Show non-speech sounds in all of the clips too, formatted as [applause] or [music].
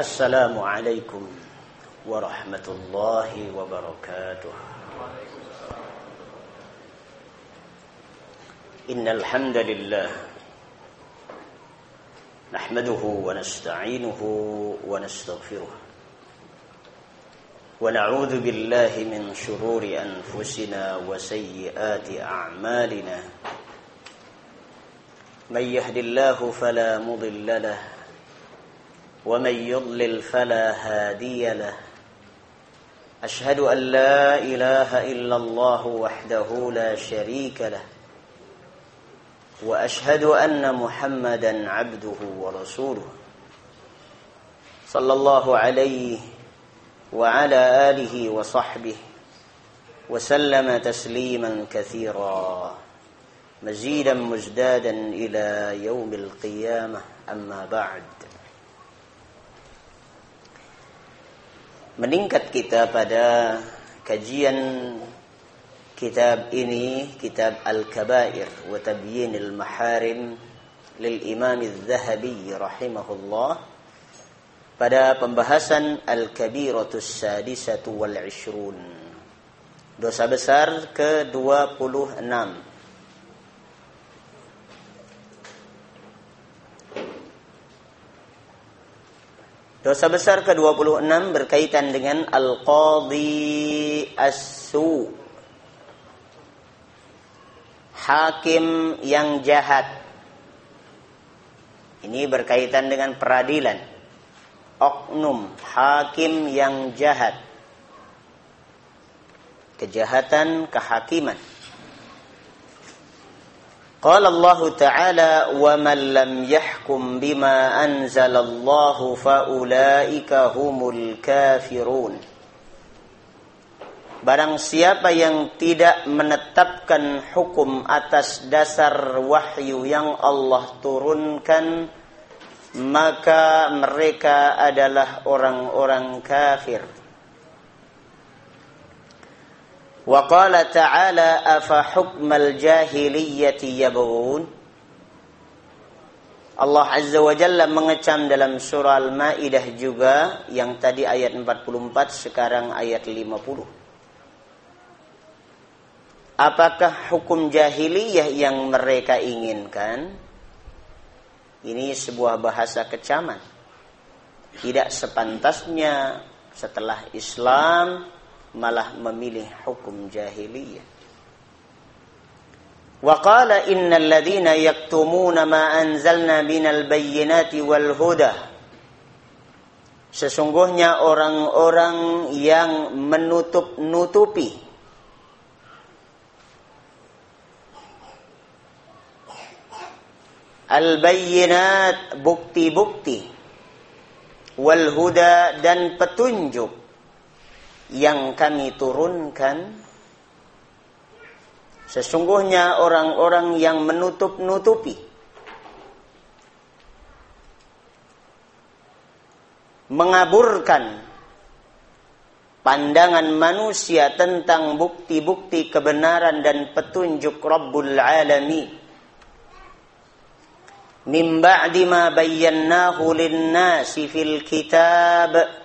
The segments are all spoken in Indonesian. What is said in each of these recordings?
السلام عليكم ورحمة الله وبركاته. إن الحمد لله نحمده ونستعينه ونستغفره ونعوذ بالله من شرور أنفسنا وسيئات أعمالنا. من يهد الله فلا مضل له ومن يضلل فلا هادي له. أشهد أن لا إله إلا الله وحده لا شريك له. وأشهد أن محمدا عبده ورسوله. صلى الله عليه وعلى آله وصحبه وسلم تسليما كثيرا. مزيدا مزدادا إلى يوم القيامة. أما بعد. Meningkat kita pada kajian kitab ini kitab Al-Kabair wa Tabyin Al-Maharim lil Imam Al-Zahabi rahimahullah pada pembahasan Al-Kabiratus Sadisatu wal Ishrun. Dosa besar ke-26 Dosa besar ke-26 berkaitan dengan Al-Qadhi As-Su. Hakim yang jahat. Ini berkaitan dengan peradilan. Oknum, hakim yang jahat. Kejahatan kehakiman. قال الله تعالى ومن لم يحكم بما أنزل الله فأولئك هم الكافرون Barang siapa yang tidak menetapkan hukum atas dasar wahyu yang Allah turunkan maka mereka adalah orang-orang kafir. Wa qala ta'ala afa hukmal jahiliyyati yabghun. Allah Azza wa Jalla mengecam dalam surah Al-Maidah juga yang tadi ayat 44 sekarang ayat 50. Apakah hukum jahiliyah yang mereka inginkan? Ini sebuah bahasa kecaman. Tidak sepantasnya setelah Islam malah memilih hukum jahiliyah. Innal ladzina yaktumuna ma anzalna minal bayyinati wal huda Sesungguhnya orang-orang yang menutup-nutupi al-bayyinat bukti-bukti wal huda dan petunjuk yang kami turunkan sesungguhnya orang-orang yang menutup-nutupi mengaburkan pandangan manusia tentang bukti-bukti kebenaran dan petunjuk Rabbul Alamin. Min ba'di ma fil kitab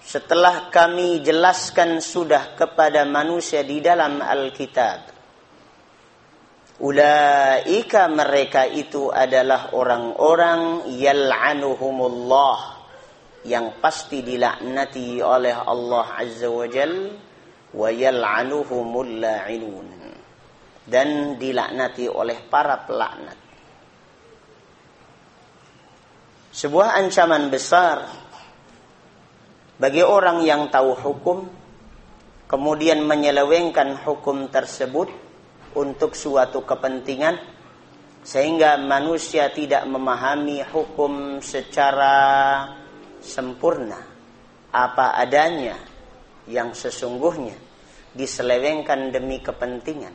setelah kami jelaskan sudah kepada manusia di dalam Alkitab. Ulaika mereka itu adalah orang-orang yal'anuhumullah yang pasti dilaknati oleh Allah Azza wa Jal wa yal'anuhumul la'inun dan dilaknati oleh para pelaknat. Sebuah ancaman besar bagi orang yang tahu hukum kemudian menyelewengkan hukum tersebut untuk suatu kepentingan sehingga manusia tidak memahami hukum secara sempurna. Apa adanya yang sesungguhnya diselewengkan demi kepentingan.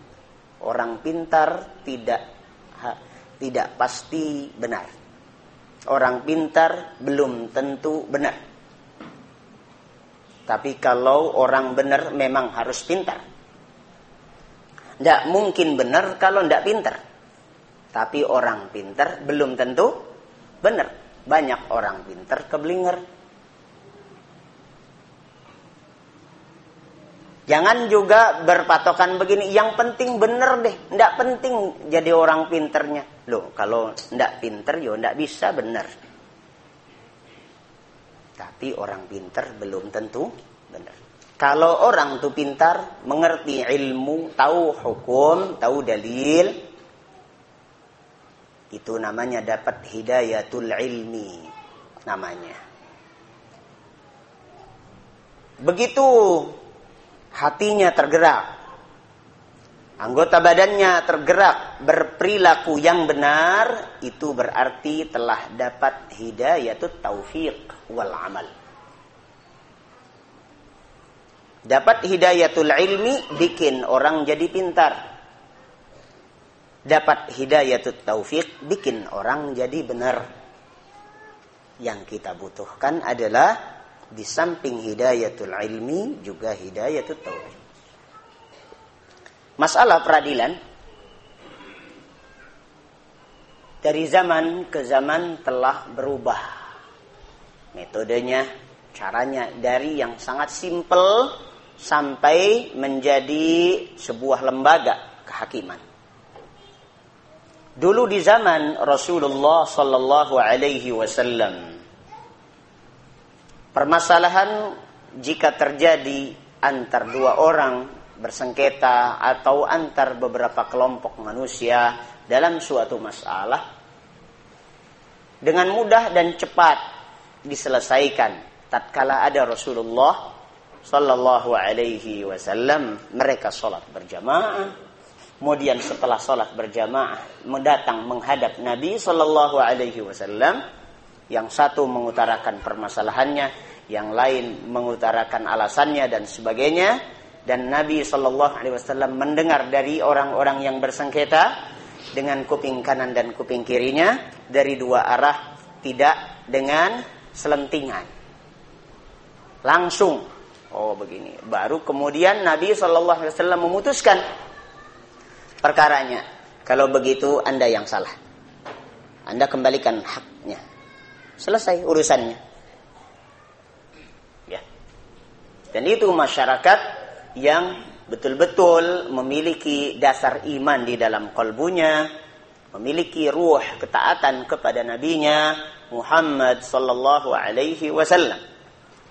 Orang pintar tidak tidak pasti benar. Orang pintar belum tentu benar tapi kalau orang benar memang harus pintar. Tidak mungkin benar kalau tidak pintar. Tapi orang pintar belum tentu benar. Banyak orang pinter keblinger. Jangan juga berpatokan begini, yang penting bener deh. Tidak penting jadi orang pinternya. Loh, kalau tidak pinter, ya tidak bisa bener. Tapi orang pinter belum tentu benar. Kalau orang itu pintar, mengerti ilmu, tahu hukum, tahu dalil, itu namanya dapat hidayatul ilmi namanya. Begitu hatinya tergerak, anggota badannya tergerak berperilaku yang benar, itu berarti telah dapat hidayatul taufiq wal amal. Dapat hidayatul ilmi bikin orang jadi pintar. Dapat hidayatul taufik bikin orang jadi benar. Yang kita butuhkan adalah di samping hidayatul ilmi juga hidayatul taufiq. Masalah peradilan dari zaman ke zaman telah berubah. Metodenya, caranya dari yang sangat simpel sampai menjadi sebuah lembaga kehakiman. Dulu di zaman Rasulullah sallallahu alaihi wasallam Permasalahan jika terjadi antar dua orang bersengketa atau antar beberapa kelompok manusia dalam suatu masalah dengan mudah dan cepat diselesaikan tatkala ada Rasulullah sallallahu alaihi wasallam mereka salat berjamaah kemudian setelah salat berjamaah mendatang menghadap Nabi sallallahu alaihi wasallam yang satu mengutarakan permasalahannya, yang lain mengutarakan alasannya dan sebagainya. Dan Nabi Shallallahu Alaihi Wasallam mendengar dari orang-orang yang bersengketa dengan kuping kanan dan kuping kirinya dari dua arah, tidak dengan selentingan. Langsung, oh begini. Baru kemudian Nabi Shallallahu Alaihi Wasallam memutuskan perkaranya. Kalau begitu Anda yang salah. Anda kembalikan haknya Selesai urusannya. Ya. Dan itu masyarakat yang betul-betul memiliki dasar iman di dalam kalbunya, memiliki ruh ketaatan kepada nabinya Muhammad sallallahu alaihi wasallam.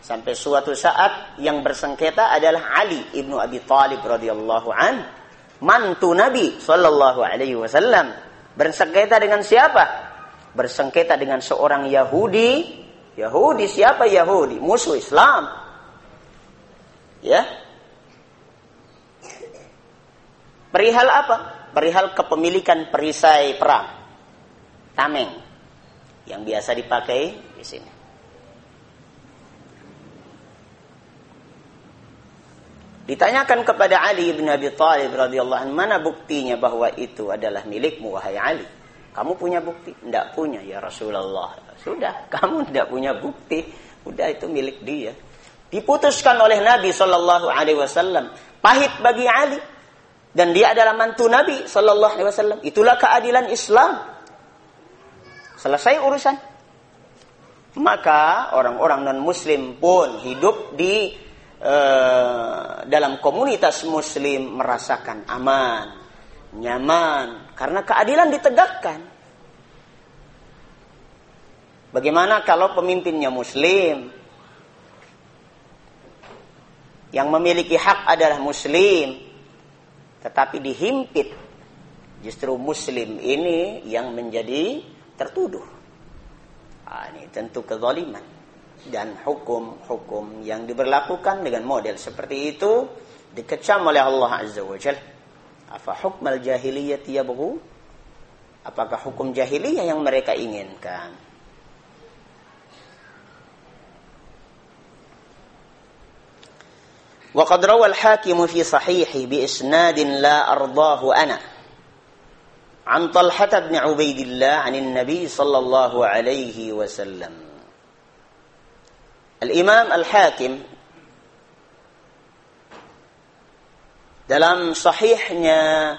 Sampai suatu saat yang bersengketa adalah Ali ibnu Abi Talib radhiyallahu an, mantu Nabi sallallahu alaihi wasallam. Bersengketa dengan siapa? bersengketa dengan seorang Yahudi. Yahudi siapa Yahudi? Musuh Islam. Ya. Perihal apa? Perihal kepemilikan perisai perang. Tameng. Yang biasa dipakai di sini. Ditanyakan kepada Ali bin Abi Thalib radhiyallahu anhu, mana buktinya bahwa itu adalah milikmu wahai Ali? Kamu punya bukti? Tidak punya ya Rasulullah. Sudah, [laughs] kamu tidak punya bukti. Udah itu milik dia. Diputuskan oleh Nabi Wasallam. Pahit bagi Ali. Dan dia adalah mantu Nabi Shallallahu Alaihi Wasallam. Itulah keadilan Islam. Selesai urusan. Maka orang-orang non Muslim pun hidup di uh, dalam komunitas Muslim merasakan aman, nyaman karena keadilan ditegakkan. Bagaimana kalau pemimpinnya muslim? Yang memiliki hak adalah muslim, tetapi dihimpit. Justru muslim ini yang menjadi tertuduh. Nah, ini tentu kezaliman dan hukum-hukum yang diberlakukan dengan model seperti itu dikecam oleh Allah Azza wa Jalla apa hukmal jahiliyah yabghu? Apakah hukum jahiliyah yang mereka inginkan? وقد روى الحاكم في صحيحه بإسناد لا أرضاه أنا عن طلحة بن عبيد الله عن النبي صلى الله عليه وسلم الإمام الحاكم dalam sahihnya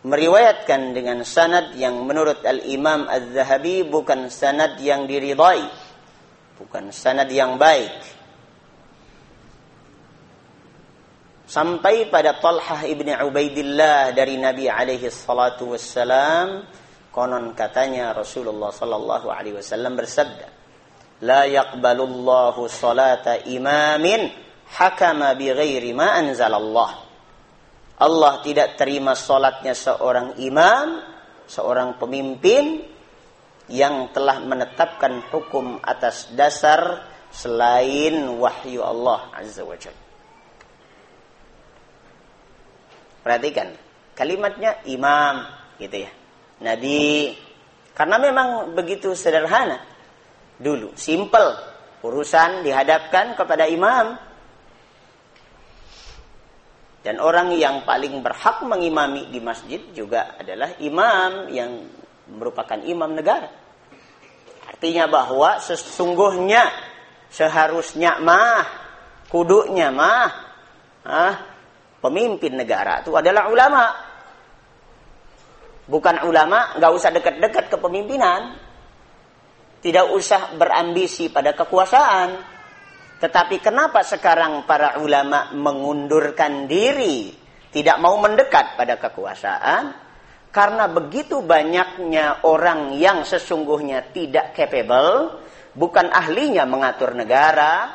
meriwayatkan dengan sanad yang menurut Al-Imam Az-Zahabi bukan sanad yang diridai. Bukan sanad yang baik. Sampai pada Talhah ibni Ubaidillah dari Nabi alaihi salatu wassalam. Konon katanya Rasulullah sallallahu alaihi wasallam bersabda. La yaqbalullahu salata imamin hakama bighairi ma anzalallah. Allah tidak terima sholatnya seorang imam, seorang pemimpin yang telah menetapkan hukum atas dasar selain wahyu Allah Azza wa Jalla. Perhatikan, kalimatnya imam gitu ya. Nabi karena memang begitu sederhana. Dulu, simple. Urusan dihadapkan kepada imam, dan orang yang paling berhak mengimami di masjid juga adalah imam yang merupakan imam negara. Artinya bahwa sesungguhnya seharusnya mah kudunya mah ah, pemimpin negara itu adalah ulama. Bukan ulama nggak usah dekat-dekat ke pemimpinan. Tidak usah berambisi pada kekuasaan tetapi kenapa sekarang para ulama mengundurkan diri, tidak mau mendekat pada kekuasaan? Karena begitu banyaknya orang yang sesungguhnya tidak capable, bukan ahlinya mengatur negara,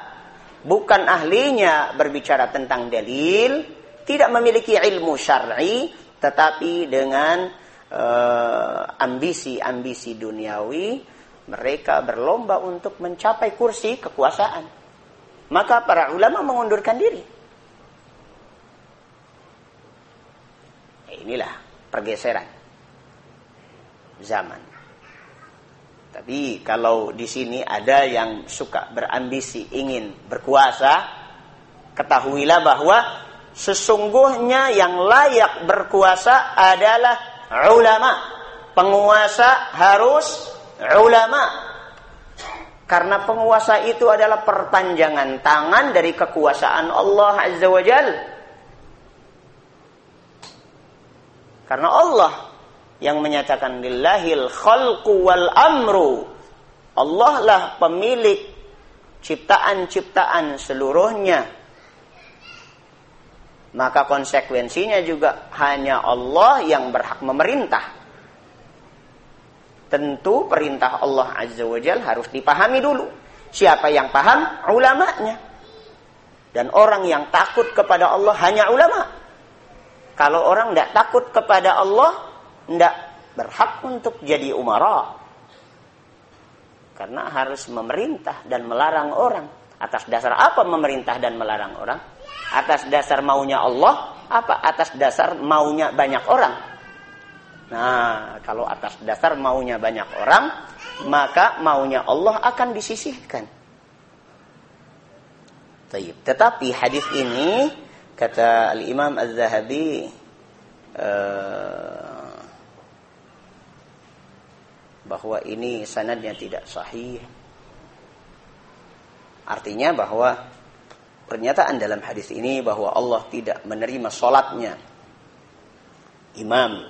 bukan ahlinya berbicara tentang dalil, tidak memiliki ilmu syar'i, tetapi dengan ambisi-ambisi uh, duniawi, mereka berlomba untuk mencapai kursi kekuasaan maka para ulama mengundurkan diri. Inilah pergeseran zaman. Tapi kalau di sini ada yang suka berambisi ingin berkuasa, ketahuilah bahwa sesungguhnya yang layak berkuasa adalah ulama. Penguasa harus ulama karena penguasa itu adalah perpanjangan tangan dari kekuasaan Allah Azza wa Jal. Karena Allah yang menyatakan lillahil khalqu wal amru. Allah lah pemilik ciptaan-ciptaan seluruhnya. Maka konsekuensinya juga hanya Allah yang berhak memerintah. Tentu perintah Allah Azza wa Jal harus dipahami dulu. Siapa yang paham? Ulamanya. Dan orang yang takut kepada Allah hanya ulama. Kalau orang tidak takut kepada Allah, tidak berhak untuk jadi umara. Karena harus memerintah dan melarang orang. Atas dasar apa memerintah dan melarang orang? Atas dasar maunya Allah, apa? Atas dasar maunya banyak orang. Nah, kalau atas dasar maunya banyak orang, maka maunya Allah akan disisihkan. Tetapi hadis ini kata Al Imam Az Zahabi uh, bahwa ini sanadnya tidak sahih. Artinya bahwa pernyataan dalam hadis ini bahwa Allah tidak menerima solatnya imam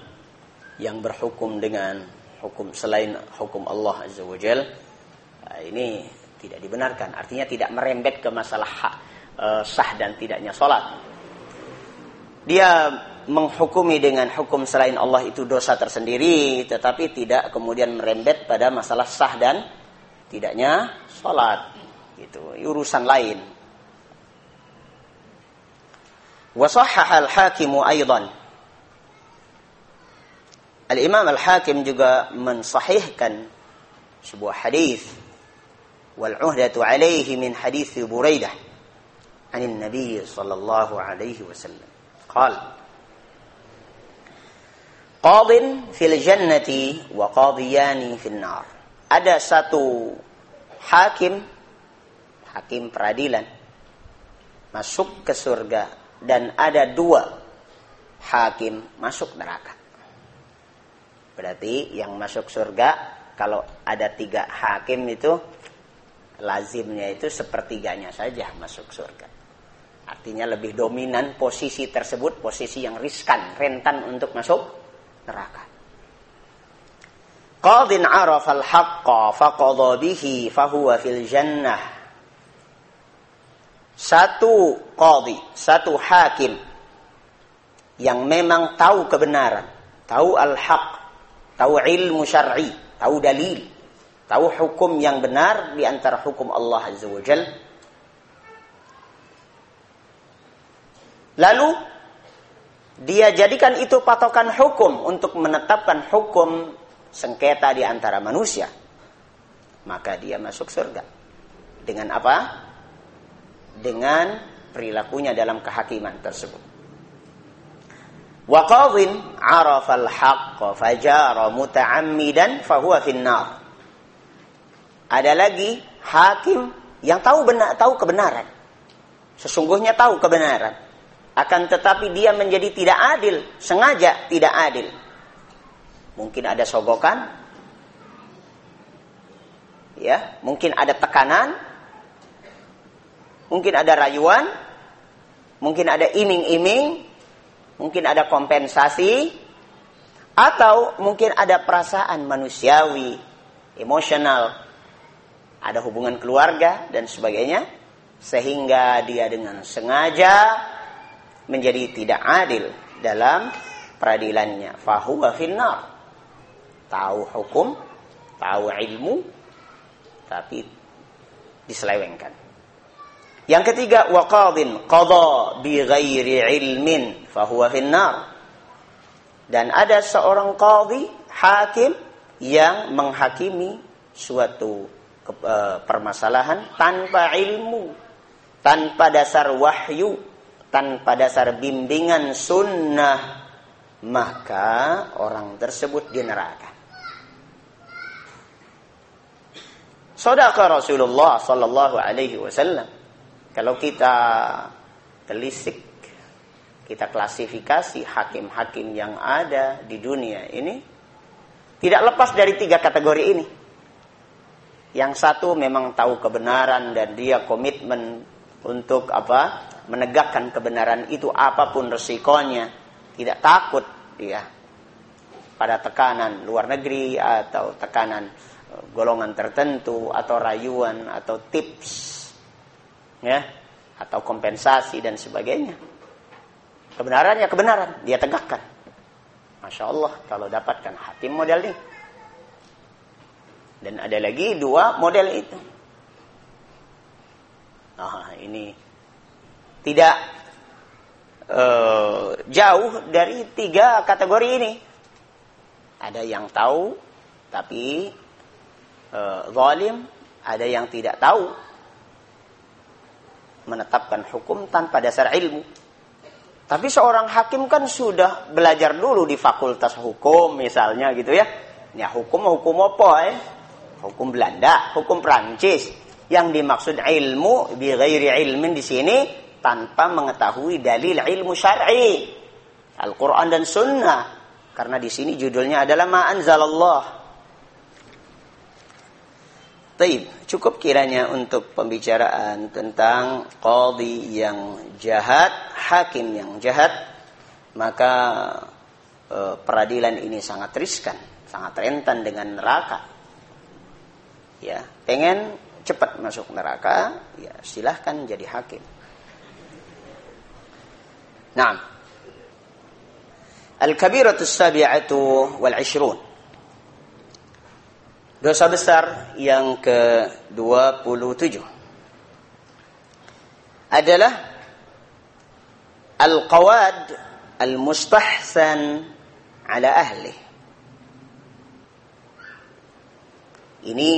yang berhukum dengan hukum selain hukum Allah Azza wa nah, ini tidak dibenarkan artinya tidak merembet ke masalah hak, e, sah dan tidaknya sholat dia menghukumi dengan hukum selain Allah itu dosa tersendiri tetapi tidak kemudian merembet pada masalah sah dan tidaknya sholat. Itu urusan lain. Wasahhah al-hakimu aidan Al-Imam Al-Hakim juga mensahihkan sebuah hadis. Wal uhdatu alaihi min hadis Buraidah. Anin Nabi sallallahu alaihi wasallam. وسلم قال قاض في الجنة وقاضيان في النار ada satu hakim hakim peradilan masuk ke surga dan ada dua hakim masuk neraka Berarti yang masuk surga kalau ada tiga hakim itu lazimnya itu sepertiganya saja masuk surga. Artinya lebih dominan posisi tersebut, posisi yang riskan, rentan untuk masuk neraka. Qadin arafa al-haqqa faqadha bihi fahuwa fil jannah. Satu qadi, satu hakim yang memang tahu kebenaran, tahu al-haq, tahu ilmu syar'i, tahu dalil, tahu hukum yang benar di antara hukum Allah Azza wa Jalla Lalu dia jadikan itu patokan hukum untuk menetapkan hukum sengketa di antara manusia. Maka dia masuk surga. Dengan apa? Dengan perilakunya dalam kehakiman tersebut. Wa qadhin al-haqqa fajara muta'ammidan fahuwa finnar. Ada lagi hakim yang tahu benar tahu kebenaran. Sesungguhnya tahu kebenaran akan tetapi dia menjadi tidak adil, sengaja tidak adil. Mungkin ada sogokan, ya, mungkin ada tekanan, mungkin ada rayuan, mungkin ada iming-iming, mungkin ada kompensasi, atau mungkin ada perasaan manusiawi, emosional, ada hubungan keluarga dan sebagainya, sehingga dia dengan sengaja menjadi tidak adil dalam peradilannya. Fahuwa finnar. Tahu hukum, tahu ilmu, tapi diselewengkan. Yang ketiga, waqadin qadha bi ghairi ilmin fahuwa finnar. Dan ada seorang qadhi, hakim yang menghakimi suatu uh, permasalahan tanpa ilmu, tanpa dasar wahyu, tanpa dasar bimbingan sunnah maka orang tersebut di neraka. Rasulullah sallallahu alaihi wasallam kalau kita telisik kita klasifikasi hakim-hakim yang ada di dunia ini tidak lepas dari tiga kategori ini. Yang satu memang tahu kebenaran dan dia komitmen untuk apa? Menegakkan kebenaran itu apa pun resikonya, tidak takut dia pada tekanan luar negeri atau tekanan e, golongan tertentu atau rayuan atau tips ya atau kompensasi dan sebagainya. Kebenarannya kebenaran dia tegakkan. Masya Allah kalau dapatkan hakim model ini. Dan ada lagi dua model itu. Nah ini tidak uh, jauh dari tiga kategori ini. Ada yang tahu tapi uh, ada yang tidak tahu menetapkan hukum tanpa dasar ilmu. Tapi seorang hakim kan sudah belajar dulu di fakultas hukum misalnya gitu ya. Ya hukum hukum apa ya? Hukum Belanda, hukum Prancis. Yang dimaksud ilmu bi ghairi ilmin di sini tanpa mengetahui dalil ilmu syar'i Al-Quran dan Sunnah karena di sini judulnya adalah Ma'anzalallah Taib, cukup kiranya untuk pembicaraan tentang qadi yang jahat, hakim yang jahat, maka e, peradilan ini sangat riskan, sangat rentan dengan neraka. Ya, pengen cepat masuk neraka, ya silahkan jadi hakim. نعم الكبيرة السابعة والعشرون Dosa besar yang ke-27 adalah al-qawad al-mustahsan ala ahli. Ini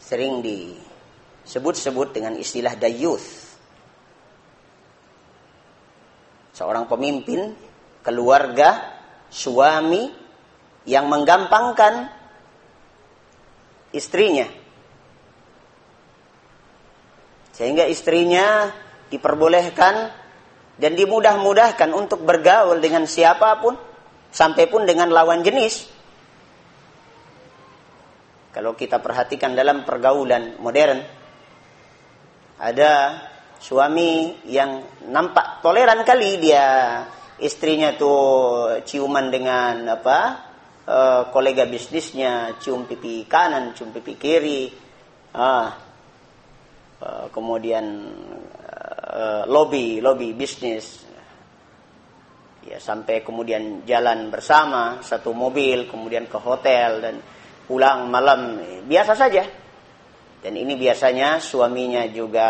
sering disebut-sebut dengan istilah dayuth Seorang pemimpin, keluarga, suami yang menggampangkan istrinya. Sehingga istrinya diperbolehkan dan dimudah-mudahkan untuk bergaul dengan siapa pun, sampai pun dengan lawan jenis. Kalau kita perhatikan dalam pergaulan modern, ada suami yang nampak toleran kali dia. Istrinya tuh ciuman dengan apa uh, kolega bisnisnya cium pipi kanan cium pipi kiri. Ah. Uh, kemudian uh, lobby lobby bisnis. Ya sampai kemudian jalan bersama satu mobil kemudian ke hotel dan pulang malam. Biasa saja. Dan ini biasanya suaminya juga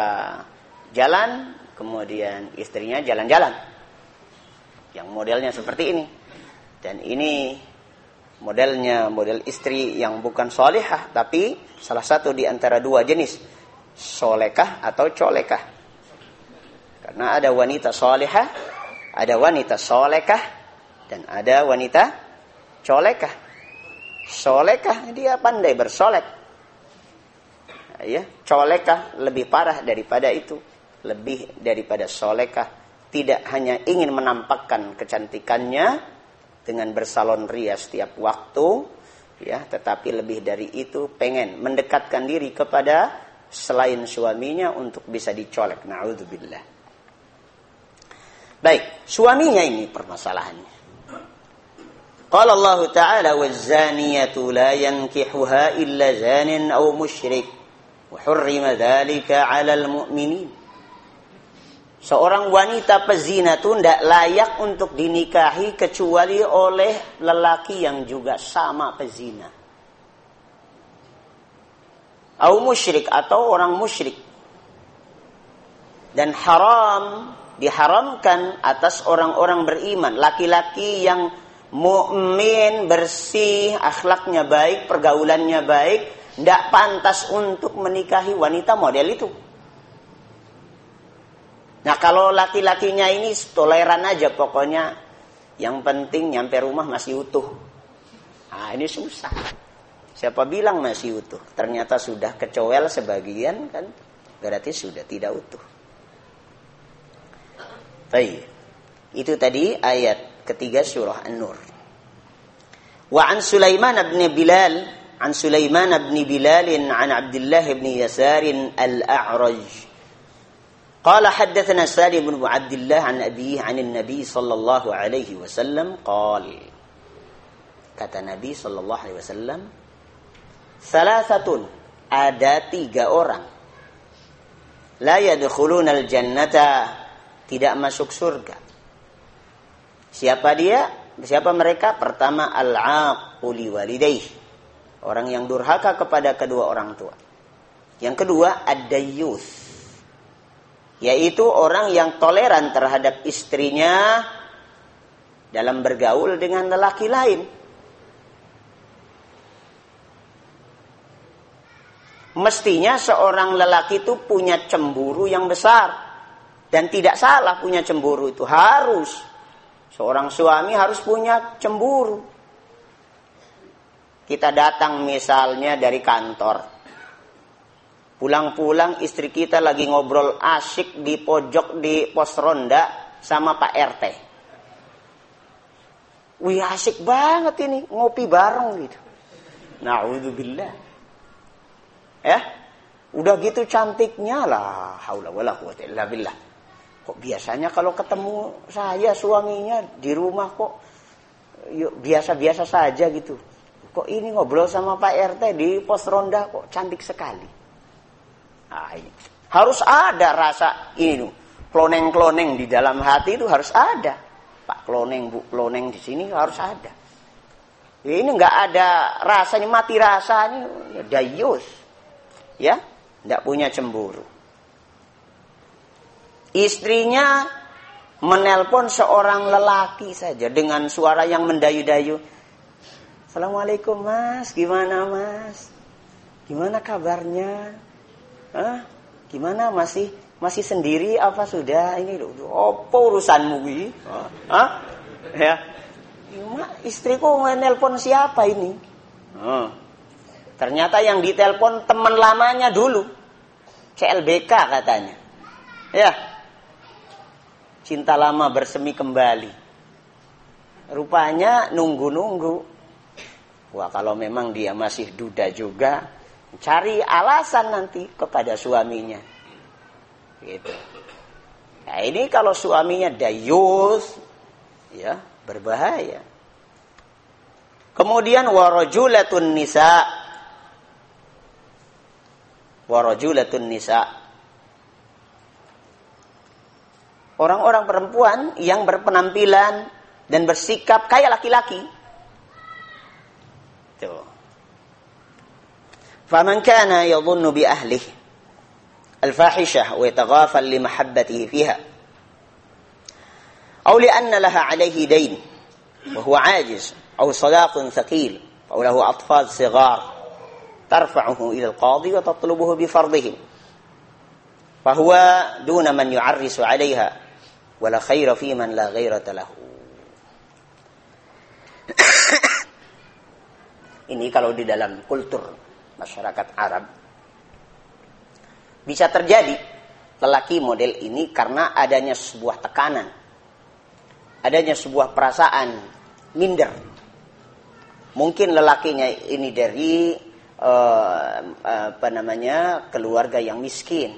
jalan kemudian istrinya jalan-jalan yang modelnya seperti ini. Dan ini modelnya model istri yang bukan solehah, tapi salah satu di antara dua jenis, solekah atau colekah. Karena ada wanita solehah, ada wanita solekah, dan ada wanita colekah. Solekah dia pandai bersolek. Ya, colekah lebih parah daripada itu, lebih daripada solekah tidak hanya ingin menampakkan kecantikannya dengan bersalon ria setiap waktu, ya, tetapi lebih dari itu pengen mendekatkan diri kepada selain suaminya untuk bisa dicolek. Nauzubillah. Baik, suaminya ini permasalahannya. Qala Allah Ta'ala waz-zaniyatu la yankihuha illa zanin aw musyrik wa hurrima dhalika 'alal mu'minin. Seorang wanita pezina itu tidak layak untuk dinikahi kecuali oleh lelaki yang juga sama pezina. Au musyrik atau orang musyrik. Dan haram diharamkan atas orang-orang beriman. Laki-laki yang mukmin, bersih, akhlaknya baik, pergaulannya baik, tidak pantas untuk menikahi wanita model itu. Nah kalau laki-lakinya ini toleran aja pokoknya. Yang penting nyampe rumah masih utuh. Nah ini susah. Siapa bilang masih utuh? Ternyata sudah kecowel sebagian kan. Berarti sudah tidak utuh. Baik. Itu tadi ayat ketiga surah An-Nur. Wa an Sulaiman bin Bilal an Sulaiman bin Bilal an Abdullah bin Yasar al-A'raj قال حدثنا سالم بن عبد الله عن أبيه عن النبي صلى الله عليه وسلم قال kata Nabi Shallallahu Alaihi Wasallam salasatun ada tiga orang la yadkhuluna jannata tidak masuk surga siapa dia siapa mereka pertama al-aquli walidaih orang yang durhaka kepada kedua orang tua yang kedua ad-dayyus yaitu orang yang toleran terhadap istrinya dalam bergaul dengan lelaki lain. Mestinya seorang lelaki itu punya cemburu yang besar dan tidak salah punya cemburu itu harus seorang suami harus punya cemburu. Kita datang misalnya dari kantor, Pulang-pulang istri kita lagi ngobrol asik di pojok di pos ronda sama Pak RT. Wih asik banget ini ngopi bareng gitu. Nauzubillah. Ya, udah gitu cantiknya lah. Haula wala quwata illa billah. Kok biasanya kalau ketemu saya suaminya di rumah kok biasa-biasa saja gitu. Kok ini ngobrol sama Pak RT di pos ronda kok cantik sekali. Nah, ini. Harus ada rasa ini kloneng-kloneng di dalam hati itu harus ada. Pak kloneng, Bu kloneng di sini harus ada. Ini nggak ada rasanya mati rasanya ya dayus. Ya, nggak punya cemburu. Istrinya menelpon seorang lelaki saja dengan suara yang mendayu-dayu. Assalamualaikum mas, gimana mas? Gimana kabarnya? Hah? Gimana masih masih sendiri apa sudah ini apa urusanmu ini? Hah? Ya. Istriku menelpon siapa ini? Hmm. Ternyata yang ditelepon teman lamanya dulu. CLBK katanya. Ya. Cinta lama bersemi kembali. Rupanya nunggu-nunggu. Wah kalau memang dia masih duda juga, cari alasan nanti kepada suaminya. Gitu. Nah ini kalau suaminya dayus, Ya, berbahaya. Kemudian warajulatun nisa. Warajulatun nisa. Orang-orang perempuan yang berpenampilan dan bersikap kayak laki-laki. Kana yadhunnu bi ahlihi الفاحشة ويتغافل لمحبته فيها أو لأن لها عليه دين وهو عاجز أو صداق ثقيل أو له أطفال صغار ترفعه إلى القاضي وتطلبه بفرضهم فهو دون من يعرس عليها ولا خير في من لا غيرة له. [coughs] Ini kalau di dalam kultur masyarakat Arab. Bisa terjadi lelaki model ini karena adanya sebuah tekanan, adanya sebuah perasaan minder. Mungkin lelakinya ini dari uh, apa namanya keluarga yang miskin,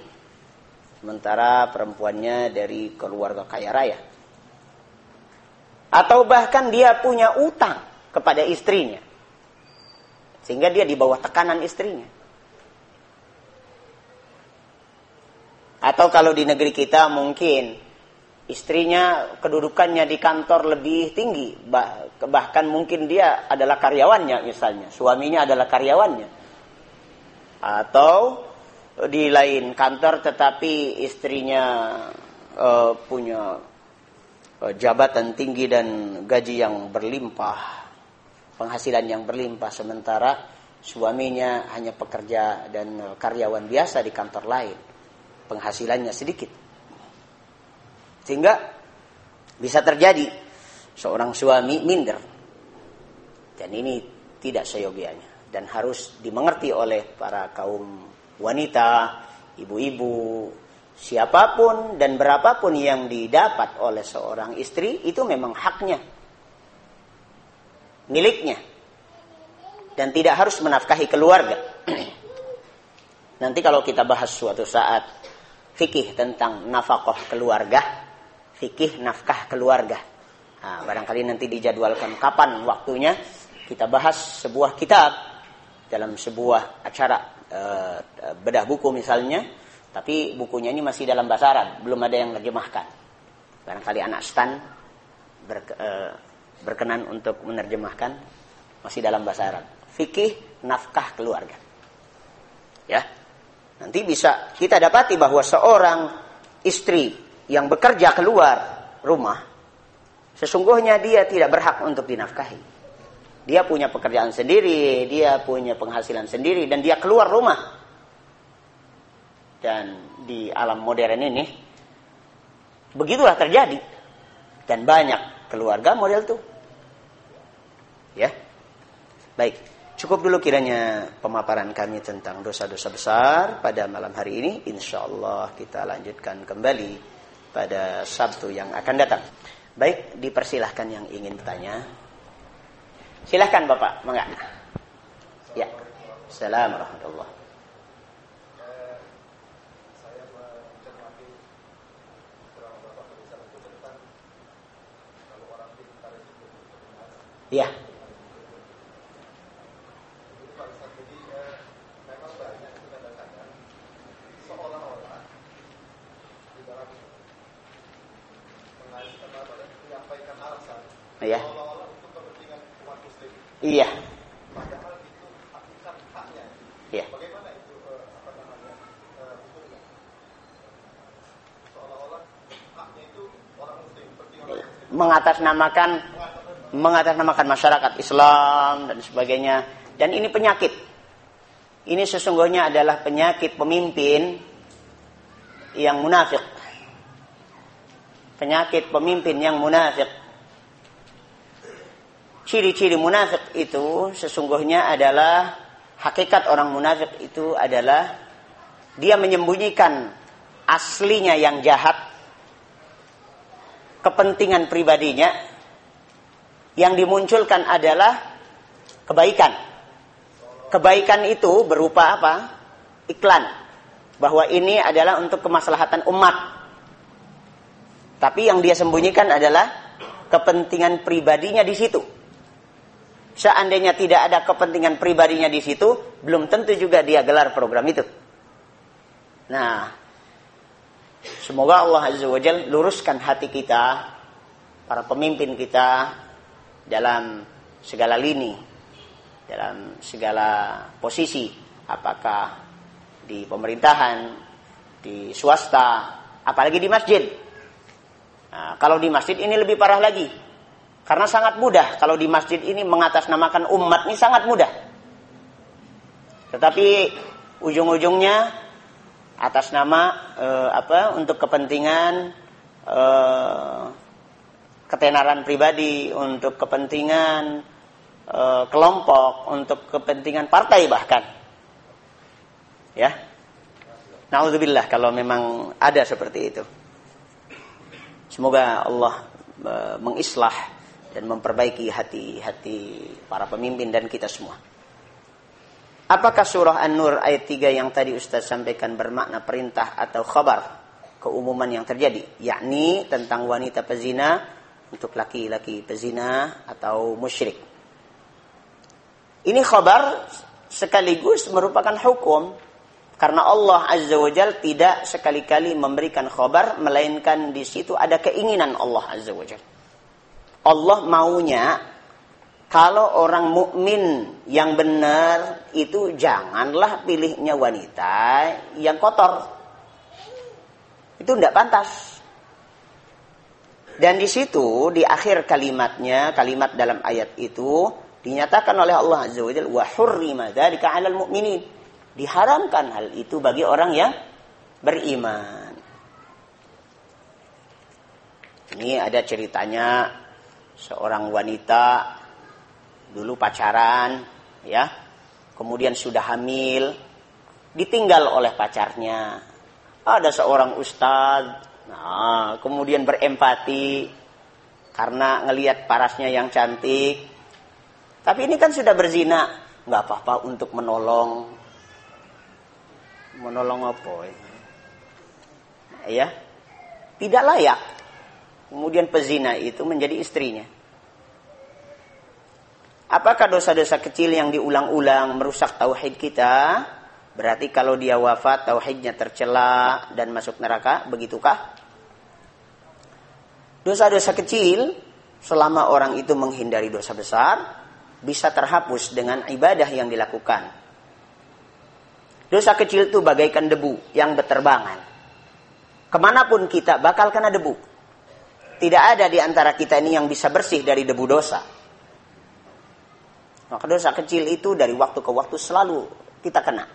sementara perempuannya dari keluarga kaya raya. Atau bahkan dia punya utang kepada istrinya, sehingga dia di bawah tekanan istrinya. Atau kalau di negeri kita mungkin istrinya kedudukannya di kantor lebih tinggi. Bahkan mungkin dia adalah karyawannya misalnya. Suaminya adalah karyawannya. Atau di lain kantor tetapi istrinya uh, punya uh, jabatan tinggi dan gaji yang berlimpah penghasilan yang berlimpah sementara suaminya hanya pekerja dan karyawan biasa di kantor lain penghasilannya sedikit sehingga bisa terjadi seorang suami minder. Dan ini tidak seyogianya dan harus dimengerti oleh para kaum wanita, ibu-ibu, siapa pun dan berapapun yang didapat oleh seorang istri itu memang haknya. Miliknya. Dan tidak harus menafkahi keluarga. [clears throat] Nanti kalau kita bahas suatu saat fikih tentang nafkah keluarga, fikih nafkah keluarga. Nah, barangkali nanti dijadwalkan kapan waktunya kita bahas sebuah kitab dalam sebuah acara e, bedah buku misalnya, tapi bukunya ini masih dalam bahasa Arab, belum ada yang menerjemahkan. Barangkali anak stan ber, e, berkenan untuk menerjemahkan masih dalam bahasa Arab. Fikih nafkah keluarga. Ya. Nanti bisa kita dapati bahwa seorang istri yang bekerja keluar rumah, sesungguhnya dia tidak berhak untuk dinafkahi. Dia punya pekerjaan sendiri, dia punya penghasilan sendiri, dan dia keluar rumah. Dan di alam modern ini, begitulah terjadi. Dan banyak keluarga model itu. Ya, baik. Cukup dulu kiranya pemaparan kami tentang dosa-dosa besar pada malam hari ini. Insya Allah kita lanjutkan kembali pada Sabtu yang akan datang. Baik, dipersilahkan yang ingin bertanya. Silahkan Bapak, mengak. Ya. Assalamualaikum Ya. Mengatasnamakan mengatasnamakan masyarakat Islam dan sebagainya. Dan ini penyakit. Ini sesungguhnya adalah penyakit pemimpin yang munafik penyakit pemimpin yang munafik ciri-ciri munafik itu sesungguhnya adalah hakikat orang munafik itu adalah dia menyembunyikan aslinya yang jahat kepentingan pribadinya yang dimunculkan adalah kebaikan kebaikan itu berupa apa iklan bahwa ini adalah untuk kemaslahatan umat tapi yang dia sembunyikan adalah kepentingan pribadinya di situ. Seandainya tidak ada kepentingan pribadinya di situ, belum tentu juga dia gelar program itu. Nah, semoga Allah Azza wa Jal luruskan hati kita, para pemimpin kita dalam segala lini, dalam segala posisi, apakah di pemerintahan, di swasta, apalagi di masjid. Nah, kalau di masjid ini lebih parah lagi karena sangat mudah kalau di masjid ini mengatasnamakan umat ini sangat mudah. Tetapi ujung-ujungnya atas nama eh, apa untuk kepentingan eh, ketenaran pribadi, untuk kepentingan eh, kelompok, untuk kepentingan partai bahkan. Ya. Nauzubillah kalau memang ada seperti itu. Semoga Allah mengislah dan memperbaiki hati-hati para pemimpin dan kita semua. Apakah surah An-Nur ayat 3 yang tadi Ustaz sampaikan bermakna perintah atau khabar keumuman yang terjadi, yakni tentang wanita pezina untuk laki-laki pezina atau musyrik. Ini khabar sekaligus merupakan hukum karena Allah Azza wa Jal tidak sekali-kali memberikan khabar melainkan di situ ada keinginan Allah Azza wa Jal. Allah maunya kalau orang mukmin yang benar itu janganlah pilihnya wanita yang kotor. Itu tidak pantas. Dan di situ di akhir kalimatnya, kalimat dalam ayat itu dinyatakan oleh Allah Azza wa Jalla wa hurrima dzalika 'alal mu'minin. Diharamkan hal itu bagi orang yang beriman. Ini ada ceritanya seorang wanita dulu pacaran ya. Kemudian sudah hamil ditinggal oleh pacarnya. Ada seorang ustadz nah kemudian berempati karena ngelihat parasnya yang cantik. Tapi ini kan sudah berzina nggak apa-apa untuk menolong. Menolong apa ya tidak layak. Kemudian pezina itu menjadi istrinya. Apakah dosa-dosa kecil yang diulang-ulang merusak tauhid kita? Berarti kalau dia wafat tauhidnya tercela dan masuk neraka, begitukah? Dosa-dosa kecil selama orang itu menghindari dosa besar bisa terhapus dengan ibadah yang dilakukan. Dosa kecil itu bagaikan debu yang berterbangan. Ke mana pun kita bakal kena debu. Tidak ada di antara kita ini yang bisa bersih dari debu dosa. Maka dosa kecil itu dari waktu ke waktu selalu kita kena.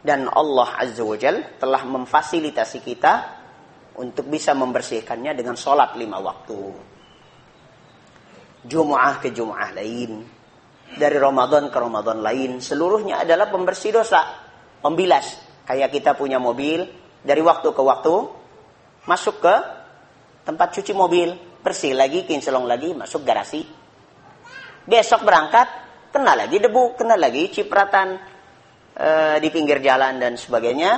Dan Allah Azza wa Jal telah memfasilitasi kita untuk bisa membersihkannya dengan sholat lima waktu. Jum'ah ke Jum'ah lain. Dari Ramadan ke Ramadan lain. Seluruhnya adalah pembersih dosa. Pembilas. Kayak kita punya mobil. Dari waktu ke waktu. Masuk ke tempat cuci mobil, bersih lagi, kinclong lagi, masuk garasi. Besok berangkat, kena lagi debu, kena lagi cipratan e, di pinggir jalan dan sebagainya.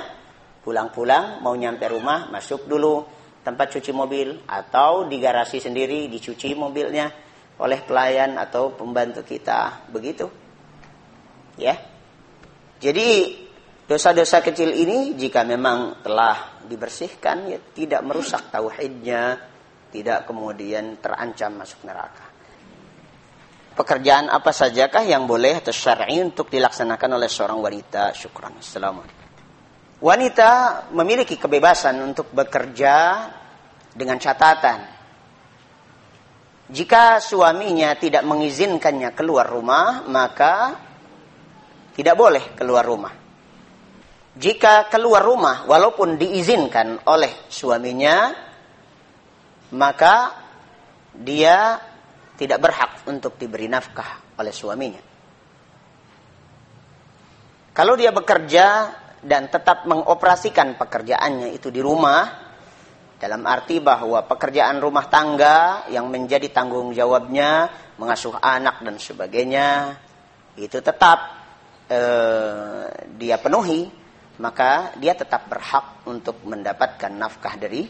Pulang-pulang, mau nyampe rumah, masuk dulu tempat cuci mobil atau di garasi sendiri dicuci mobilnya oleh pelayan atau pembantu kita. Begitu. Ya. Jadi Dosa-dosa kecil ini jika memang telah dibersihkan ya tidak merusak tauhidnya, tidak kemudian terancam masuk neraka. Pekerjaan apa sajakah yang boleh atau syar'i untuk dilaksanakan oleh seorang wanita? Syukran. Assalamualaikum. Wanita memiliki kebebasan untuk bekerja dengan catatan. Jika suaminya tidak mengizinkannya keluar rumah, maka tidak boleh keluar rumah jika keluar rumah walaupun diizinkan oleh suaminya maka dia tidak berhak untuk diberi nafkah oleh suaminya. Kalau dia bekerja dan tetap mengoperasikan pekerjaannya itu di rumah dalam arti bahwa pekerjaan rumah tangga yang menjadi tanggung jawabnya mengasuh anak dan sebagainya itu tetap eh, dia penuhi maka dia tetap berhak untuk mendapatkan nafkah dari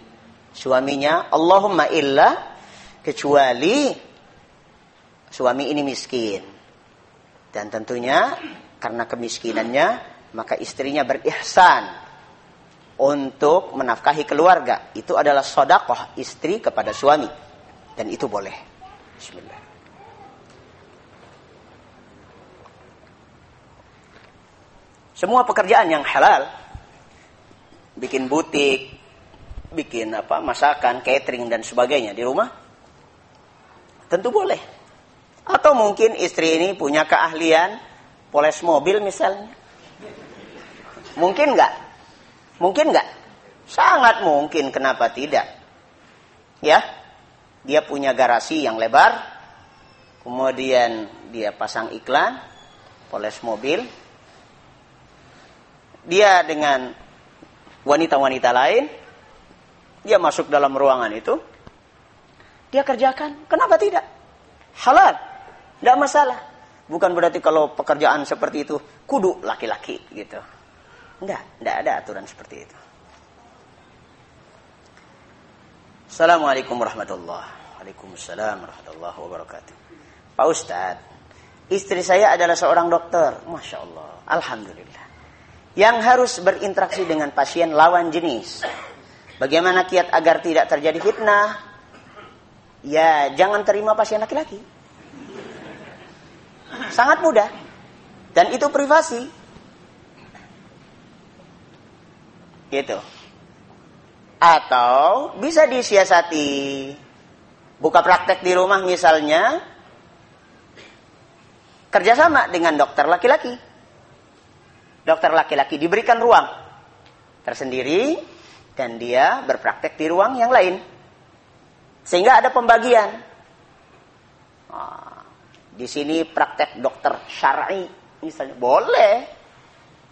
suaminya. Allahumma illa Kecuali suami ini miskin. Dan tentunya karena kemiskinannya maka istrinya berihsan untuk menafkahi keluarga. Itu adalah sodakoh istri kepada suami. Dan itu boleh. Bismillah. Semua pekerjaan yang halal, bikin butik, bikin apa masakan, catering dan sebagainya di rumah, tentu boleh. Atau mungkin istri ini punya keahlian poles mobil misalnya. Mungkin nggak? Mungkin nggak? Sangat mungkin. Kenapa tidak? Ya, dia punya garasi yang lebar, kemudian dia pasang iklan, poles mobil, dia dengan wanita-wanita lain, dia masuk dalam ruangan itu, dia kerjakan. Kenapa tidak? Halal, tidak masalah. Bukan berarti kalau pekerjaan seperti itu kudu laki-laki gitu. Tidak, tidak ada aturan seperti itu. Assalamualaikum warahmatullahi Waalaikumsalam warahmatullahi wabarakatuh. Pak Ustadz, istri saya adalah seorang dokter. Masya Allah. Alhamdulillah yang harus berinteraksi dengan pasien lawan jenis. Bagaimana kiat agar tidak terjadi fitnah? Ya, jangan terima pasien laki-laki. Sangat mudah. Dan itu privasi. Gitu. Atau bisa disiasati. Buka praktek di rumah misalnya. Kerjasama dengan dokter laki-laki dokter laki-laki diberikan ruang tersendiri dan dia berpraktek di ruang yang lain. Sehingga ada pembagian. Di sini praktek dokter syar'i misalnya boleh.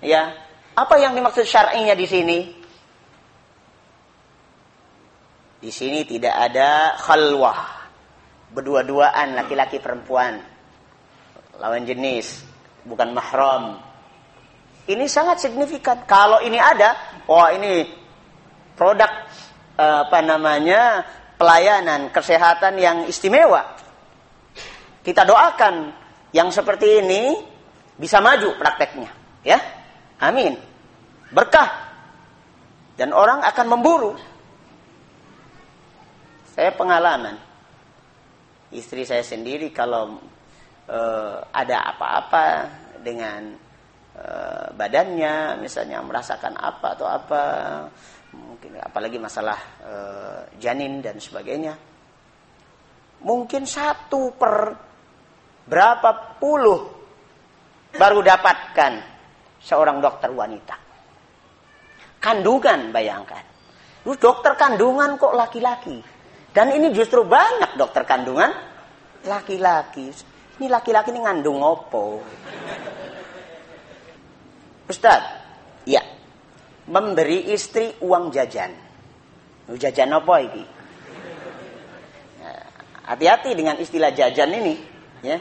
Ya. Apa yang dimaksud syar'inya di sini? Di sini tidak ada khalwah. Berdua-duaan laki-laki perempuan. Lawan jenis, bukan mahram. Ini sangat signifikan. Kalau ini ada, wah ini produk apa namanya pelayanan kesehatan yang istimewa. Kita doakan yang seperti ini bisa maju prakteknya, ya. Amin. Berkah. Dan orang akan memburu. Saya pengalaman. Istri saya sendiri kalau uh, ada apa-apa dengan Eh, badannya misalnya merasakan apa atau apa mungkin apalagi masalah e, janin dan sebagainya mungkin satu per berapa puluh baru dapatkan seorang dokter wanita kandungan bayangkan Terus dokter kandungan kok laki-laki dan ini justru banyak dokter kandungan laki-laki ini laki-laki ini ngandung opo Ustaz, ya. Memberi istri uang jajan. Jajan apa ini? Hati-hati dengan istilah jajan ini, ya.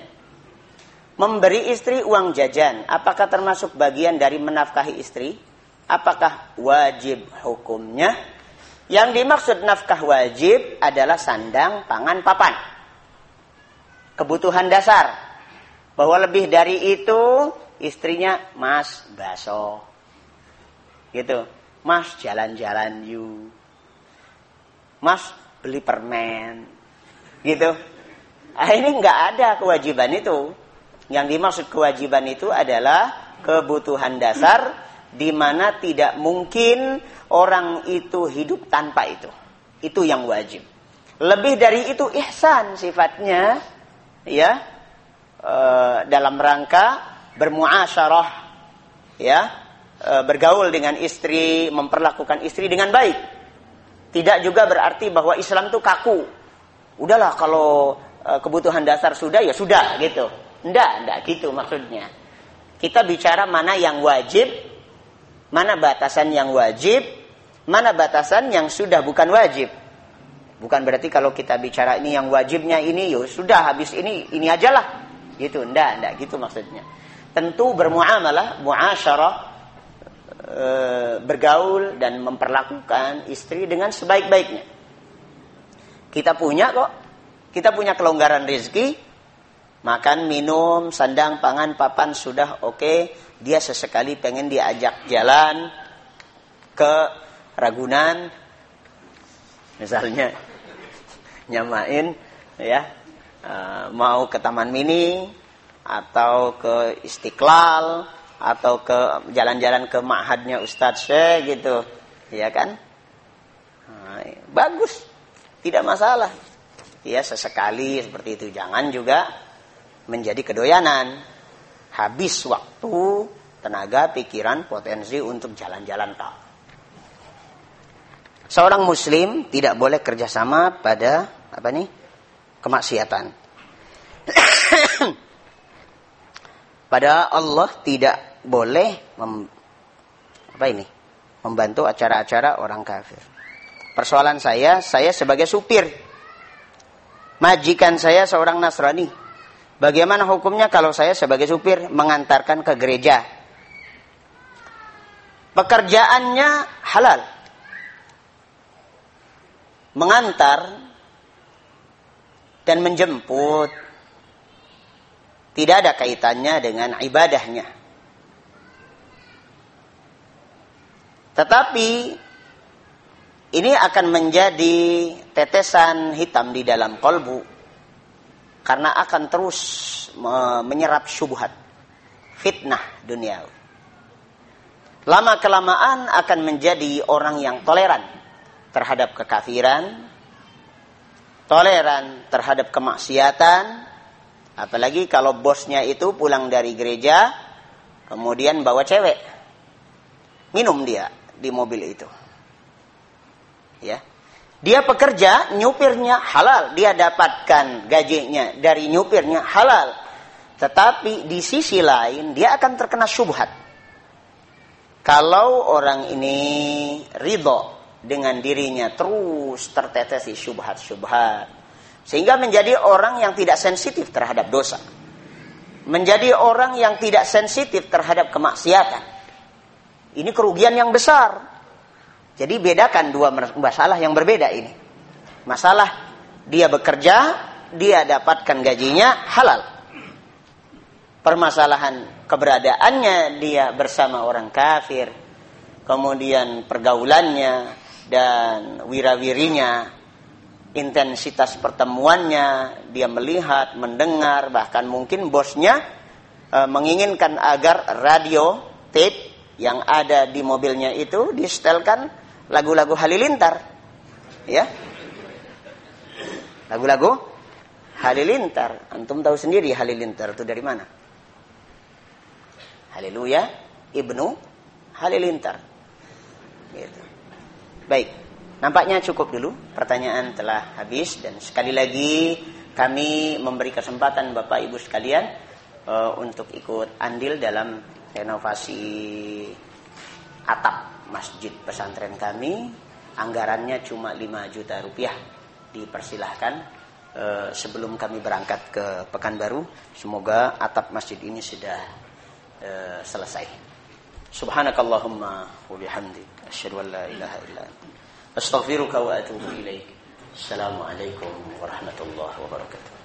Memberi istri uang jajan, apakah termasuk bagian dari menafkahi istri? Apakah wajib hukumnya? Yang dimaksud nafkah wajib adalah sandang, pangan, papan. Kebutuhan dasar. Bahwa lebih dari itu istrinya mas baso gitu mas jalan-jalan you mas beli permen gitu ah, ini nggak ada kewajiban itu yang dimaksud kewajiban itu adalah kebutuhan dasar di mana tidak mungkin orang itu hidup tanpa itu. Itu yang wajib. Lebih dari itu ihsan sifatnya ya e, dalam rangka bermuasyarah ya e, bergaul dengan istri memperlakukan istri dengan baik. Tidak juga berarti bahwa Islam itu kaku. Udahlah kalau e, kebutuhan dasar sudah ya sudah gitu ndak ndak gitu maksudnya. Kita bicara mana yang wajib mana batasan yang wajib mana batasan yang sudah bukan wajib. Bukan berarti kalau kita bicara ini yang wajibnya ini yo sudah habis ini ini aja lah gitu ndak ndak gitu maksudnya. Tentu bermuamalah, muasyarah, e, bergaul dan memperlakukan istri dengan sebaik-baiknya. Kita punya kok. Kita punya kelonggaran rezeki, makan, minum, sandang, pangan, papan sudah oke. Okay. Dia sesekali pengen diajak jalan ke Ragunan, misalnya [laughs] nyamain ya. Uh, mau ke Taman Mini atau ke Istiqlal atau ke jalan-jalan ke ma'hadnya Ustadz Syekh gitu. Ya kan? Nah, bagus. Tidak masalah. Ya sesekali seperti itu. Jangan juga menjadi kedoyanan habis waktu tenaga pikiran potensi untuk jalan-jalan tak seorang muslim tidak boleh kerjasama pada apa nih kemaksiatan [coughs] pada Allah tidak boleh mem, apa ini membantu acara-acara orang kafir. Persoalan saya, saya sebagai supir, majikan saya seorang Nasrani. Bagaimana hukumnya kalau saya sebagai supir mengantarkan ke gereja? Pekerjaannya halal. Mengantar dan menjemput tidak ada kaitannya dengan ibadahnya. Tetapi ini akan menjadi tetesan hitam di dalam kolbu karena akan terus menyerap syubhat, fitnah dunia. Lama kelamaan akan menjadi orang yang toleran terhadap kekafiran, toleran terhadap kemaksiatan, apalagi kalau bosnya itu pulang dari gereja, kemudian bawa cewek, minum dia di mobil itu. Ya. Dia pekerja, nyupirnya halal, dia dapatkan gajinya dari nyupirnya halal. Tetapi di sisi lain dia akan terkena syubhat. Kalau orang ini ridho dengan dirinya terus tertetesi syubhat-syubhat. Sehingga menjadi orang yang tidak sensitif terhadap dosa. Menjadi orang yang tidak sensitif terhadap kemaksiatan ini kerugian yang besar. Jadi bedakan dua masalah yang berbeda ini. Masalah dia bekerja, dia dapatkan gajinya halal. Permasalahan keberadaannya dia bersama orang kafir, kemudian pergaulannya dan wirawirinya, intensitas pertemuannya, dia melihat, mendengar, bahkan mungkin bosnya e, menginginkan agar radio, tape yang ada di mobilnya itu disetelkan lagu-lagu halilintar. Ya. Lagu-lagu halilintar. Antum tahu sendiri halilintar itu dari mana? Haleluya, Ibnu Halilintar. Gitu. Baik, nampaknya cukup dulu. Pertanyaan telah habis dan sekali lagi kami memberi kesempatan Bapak Ibu sekalian uh, untuk ikut andil dalam renovasi atap masjid pesantren kami anggarannya cuma 5 juta rupiah. Dipersilahkan e, sebelum kami berangkat ke Pekanbaru. Semoga atap masjid ini sudah e, selesai. Subhanakallahumma wa bihamdik. Asyhadu an la ilaha illa astaghfiruka wa atubu ilaik. Assalamualaikum warahmatullahi wabarakatuh